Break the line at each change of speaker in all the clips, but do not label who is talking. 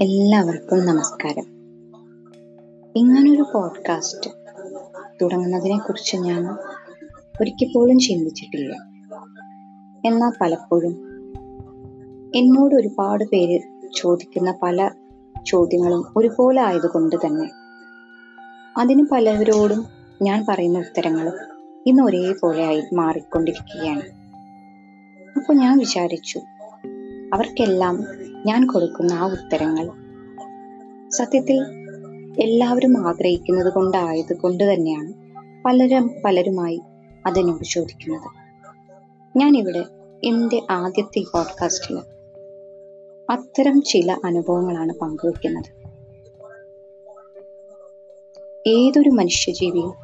എല്ലാവർക്കും നമസ്കാരം. ഇങ്ങനൊരു പോഡ്കാസ്റ്റ് തുടങ്ങുന്നതിനെ കുറിച്ച് ഞാൻ ഒരിക്കൽ പോലും ചിന്തിച്ചിട്ടില്ല. എന്നാൽ പലപ്പോഴും എന്നോട് ഒരുപാട് പേര് ചോദിക്കുന്ന പല ചോദ്യങ്ങളും ഒരുപോലെ ആയതുകൊണ്ട് തന്നെ അതിന് പലവരോടും ഞാൻ പറയുന്ന ഉത്തരങ്ങളും ഇന്ന് ഒരേപോലെ ആയി മാറിക്കൊണ്ടിരിക്കുകയാണ്. അപ്പോൾ ഞാൻ വിചാരിച്ചു അവർക്കെല്ലാം ഞാൻ കൊടുക്കുന്ന ആ ഉത്തരങ്ങൾ. സത്യത്തിൽ എല്ലാവരും ആഗ്രഹിക്കുന്നത് കൊണ്ടായത് കൊണ്ട് തന്നെയാണ് പലരും പലരുമായി അതിനോട് ചോദിക്കുന്നത്. ഞാനിവിടെ എന്റെ ആദ്യത്തെ പോഡ്കാസ്റ്റിൽ അത്തരം ചില അനുഭവങ്ങളാണ് പങ്കുവെക്കുന്നത്. ഏതൊരു മനുഷ്യജീവിയും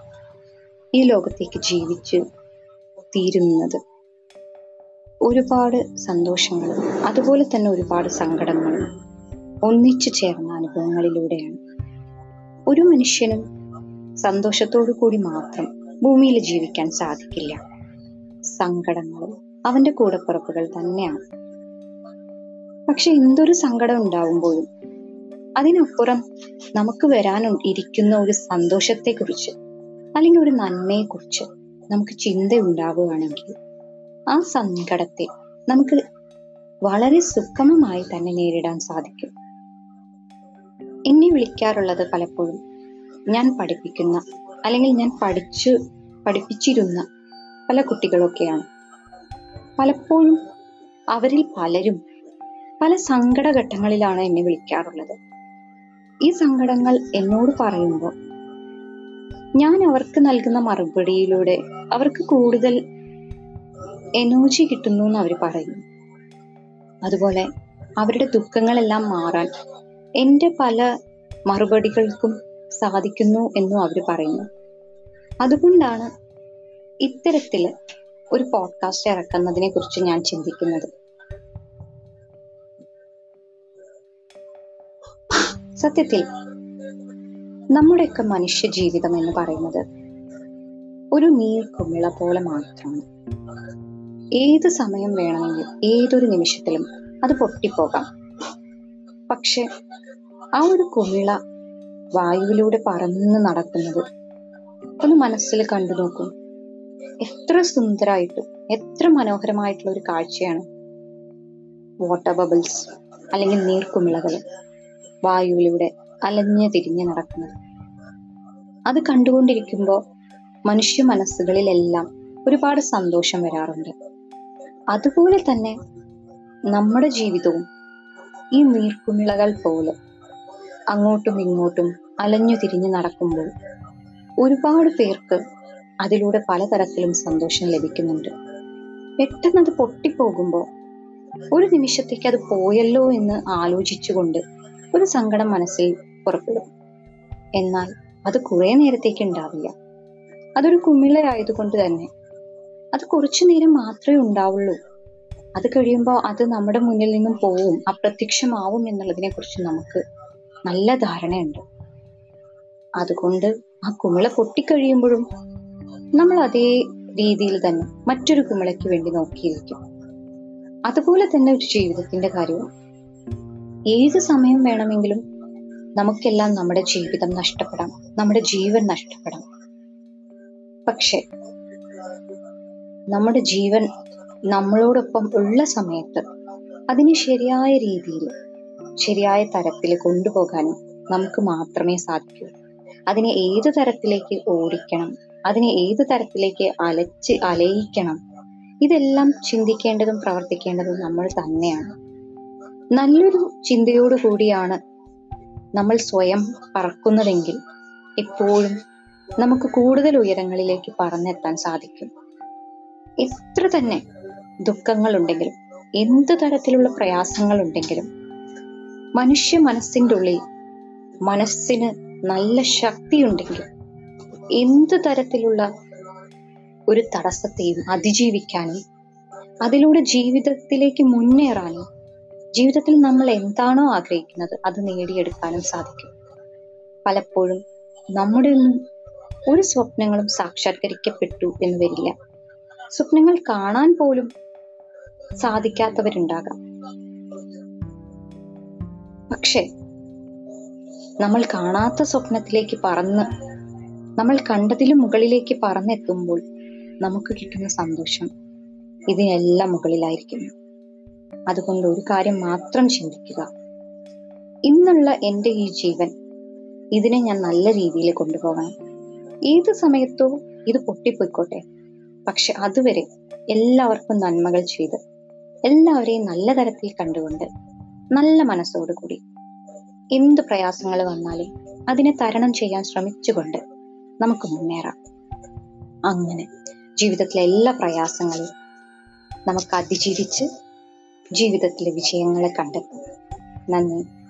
ഈ ലോകത്തേക്ക് ജീവിച്ച് തീരുന്നത് ഒരുപാട് സന്തോഷങ്ങളും അതുപോലെ തന്നെ ഒരുപാട് സങ്കടങ്ങളും ഒന്നിച്ചു ചേർന്ന അനുഭവങ്ങളിലൂടെയാണ്. ഒരു മനുഷ്യനും സന്തോഷത്തോടു കൂടി മാത്രം ഭൂമിയിൽ ജീവിക്കാൻ സാധിക്കില്ല. സങ്കടങ്ങളും അവന്റെ കൂടപ്പിറപ്പുകൾ തന്നെയാണ്. പക്ഷെ എന്തൊരു സങ്കടം ഉണ്ടാവുമ്പോഴും അതിനപ്പുറം നമുക്ക് വരാനും ഇരിക്കുന്ന ഒരു സന്തോഷത്തെക്കുറിച്ച് അല്ലെങ്കിൽ ഒരു നന്മയെക്കുറിച്ച് നമുക്ക് ചിന്ത ഉണ്ടാവുകയാണെങ്കിൽ ആ സങ്കടത്തെ നമുക്ക് വളരെ സുഖമമായി തന്നെ നേരിടാൻ സാധിക്കും. എന്നെ വിളിക്കാറുള്ളത് പലപ്പോഴും ഞാൻ പഠിപ്പിക്കുന്ന അല്ലെങ്കിൽ ഞാൻ പഠിച്ചു പഠിപ്പിച്ചിരുന്ന പല കുട്ടികളൊക്കെയാണ്. പലപ്പോഴും അവരിൽ പലരും പല സങ്കടഘട്ടങ്ങളിലാണ് എന്നെ വിളിക്കാറുള്ളത്. ഈ സങ്കടങ്ങൾ എന്നോട് പറയുമ്പോൾ ഞാൻ അവർക്ക് നൽകുന്ന മറുപടിയിലൂടെ അവർക്ക് കൂടുതൽ എനർജി കിട്ടുന്നു എന്ന് അവർ പറയുന്നു. അതുപോലെ അവരുടെ ദുഃഖങ്ങളെല്ലാം മാറാൻ എന്റെ പല മറുപടികൾക്കും സാധിക്കുന്നു എന്നും അവർ പറയുന്നു. അതുകൊണ്ടാണ് ഇത്തരത്തിൽ ഒരു പോഡ്കാസ്റ്റ് ഇറക്കുന്നതിനെ കുറിച്ച് ഞാൻ ചിന്തിക്കുന്നത്. സത്യത്തിൽ നമ്മുടെയൊക്കെ മനുഷ്യ ജീവിതം എന്ന് പറയുന്നത് ഒരു നീർക്കുമിള പോലെ മാത്രമാണ്. ഏത് സമയം വേണമെങ്കിലും ഏതൊരു നിമിഷത്തിലും അത് പൊട്ടിപ്പോകാം. പക്ഷെ ആ ഒരു കുമിള വായുവിലൂടെ പറന്ന് നടക്കുന്നത് ഒന്ന് മനസ്സിൽ കണ്ടു നോക്കും. എത്ര സുന്ദരായിട്ടും എത്ര മനോഹരമായിട്ടുള്ള ഒരു കാഴ്ചയാണ് വാട്ടർ ബബിൾസ് അല്ലെങ്കിൽ നീർക്കുമിളകൾ വായുവിലൂടെ അലഞ്ഞു തിരിഞ്ഞ് നടക്കുന്നത്. അത് കണ്ടുകൊണ്ടിരിക്കുമ്പോൾ മനുഷ്യ മനസ്സുകളിലെല്ലാം ഒരുപാട് സന്തോഷം വരാറുണ്ട്. അതുപോലെ തന്നെ നമ്മുടെ ജീവിതവും ഈ നീർക്കുമിളകൾ പോലെ അങ്ങോട്ടും ഇങ്ങോട്ടും അലഞ്ഞു തിരിഞ്ഞു നടക്കുമ്പോൾ ഒരുപാട് പേർക്ക് അതിലൂടെ പലതരത്തിലും സന്തോഷം ലഭിക്കുന്നുണ്ട്. പെട്ടെന്ന് അത് പൊട്ടിപ്പോകുമ്പോൾ ഒരു നിമിഷത്തേക്ക് അത് പോയല്ലോ എന്ന് ആലോചിച്ചുകൊണ്ട് ഒരു സങ്കടം മനസ്സിൽ പുറപ്പെടും. എന്നാൽ അത് കുറെ നേരത്തേക്ക് ഉണ്ടാവില്ല. അതൊരു കുമിളയായതുകൊണ്ട് തന്നെ അത് കുറച്ചു നേരം മാത്രമേ ഉണ്ടാവുള്ളൂ. അത് കഴിയുമ്പോൾ അത് നമ്മുടെ മുന്നിൽ നിന്നും പോവും അപ്രത്യക്ഷമാവും എന്നുള്ളതിനെ കുറിച്ച് നമുക്ക് നല്ല ധാരണയുണ്ട്. അതുകൊണ്ട് ആ കുമിള പൊട്ടിക്കഴിയുമ്പോഴും നമ്മൾ അതേ രീതിയിൽ തന്നെ മറ്റൊരു കുമിളയ്ക്ക് വേണ്ടി നോക്കിയിരിക്കും. അതുപോലെ തന്നെ ഒരു ജീവിതത്തിന്റെ കാര്യവും. ഏത് സമയം വേണമെങ്കിലും നമുക്കെല്ലാം നമ്മുടെ ജീവിതം നഷ്ടപ്പെടാം നമ്മുടെ ജീവൻ നഷ്ടപ്പെടാം. പക്ഷെ നമ്മുടെ ജീവൻ നമ്മളോടൊപ്പം ഉള്ള സമയത്ത് അതിനെ ശരിയായ രീതിയിൽ ശരിയായ തരത്തിൽ കൊണ്ടുപോകാനും നമുക്ക് മാത്രമേ സാധിക്കൂ. അതിനെ ഏത് തരത്തിലേക്ക് ഓടിക്കണം അതിനെ ഏത് തരത്തിലേക്ക് അലച്ച് അലയിക്കണം ഇതെല്ലാം ചിന്തിക്കേണ്ടതും പ്രവർത്തിക്കേണ്ടതും നമ്മൾ തന്നെയാണ്. നല്ലൊരു ചിന്തയോടു കൂടിയാണ് നമ്മൾ സ്വയം പറക്കുന്നതെങ്കിൽ എപ്പോഴും നമുക്ക് കൂടുതൽ ഉയരങ്ങളിലേക്ക് പറന്നെത്താൻ സാധിക്കും. എത്ര തന്നെ ദുഃഖങ്ങൾ ഉണ്ടെങ്കിലും എന്ത് തരത്തിലുള്ള പ്രയാസങ്ങൾ ഉണ്ടെങ്കിലും മനുഷ്യ മനസ്സിന്റെ ഉള്ളിൽ മനസ്സിന് നല്ല ശക്തി ഉണ്ടെങ്കിൽ എന്ത് തരത്തിലുള്ള ഒരു തടസ്സത്തെയും അതിജീവിക്കാനും അതിലൂടെ ജീവിതത്തിലേക്ക് മുന്നേറാനും ജീവിതത്തിൽ നമ്മൾ എന്താണോ ആഗ്രഹിക്കുന്നത് അത് നേടിയെടുക്കാനും സാധിക്കും. പലപ്പോഴും നമ്മുടെ ഒന്നും ഒരു സ്വപ്നങ്ങളും സാക്ഷാത്കരിക്കപ്പെട്ടു എന്ന് വരില്ല. സ്വപ്നങ്ങൾ കാണാൻ പോലും സാധിക്കാത്തവരുണ്ടാകാം. പക്ഷെ നമ്മൾ കാണാത്ത സ്വപ്നത്തിലേക്ക് പറന്ന് നമ്മൾ കണ്ടതിലും മുകളിലേക്ക് പറന്നെത്തുമ്പോൾ നമുക്ക് കിട്ടുന്ന സന്തോഷം ഇതിനെല്ലാം മുകളിലായിരിക്കുന്നു. അതുകൊണ്ട് ഒരു കാര്യം മാത്രം ചിന്തിക്കുക. ഇന്നുള്ള എന്റെ ഈ ജീവൻ ഇതിനെ ഞാൻ നല്ല രീതിയിൽ കൊണ്ടുപോകണം. ഏത് സമയത്തോ ഇത് പൊട്ടിപ്പോയിക്കോട്ടെ. പക്ഷെ അതുവരെ എല്ലാവർക്കും നന്മകൾ ചെയ്ത് എല്ലാവരെയും നല്ല തരത്തിൽ കണ്ടുകൊണ്ട് നല്ല മനസ്സോടുകൂടി എന്ത് പ്രയാസങ്ങൾ വന്നാലും അതിനെ തരണം ചെയ്യാൻ ശ്രമിച്ചുകൊണ്ട് നമുക്ക് മുന്നേറാം. അങ്ങനെ ജീവിതത്തിലെ എല്ലാ പ്രയാസങ്ങളും നമുക്ക് അതിജീവിച്ച് ജീവിതത്തിലെ വിജയങ്ങളെ കണ്ടെത്തും. നന്ദി.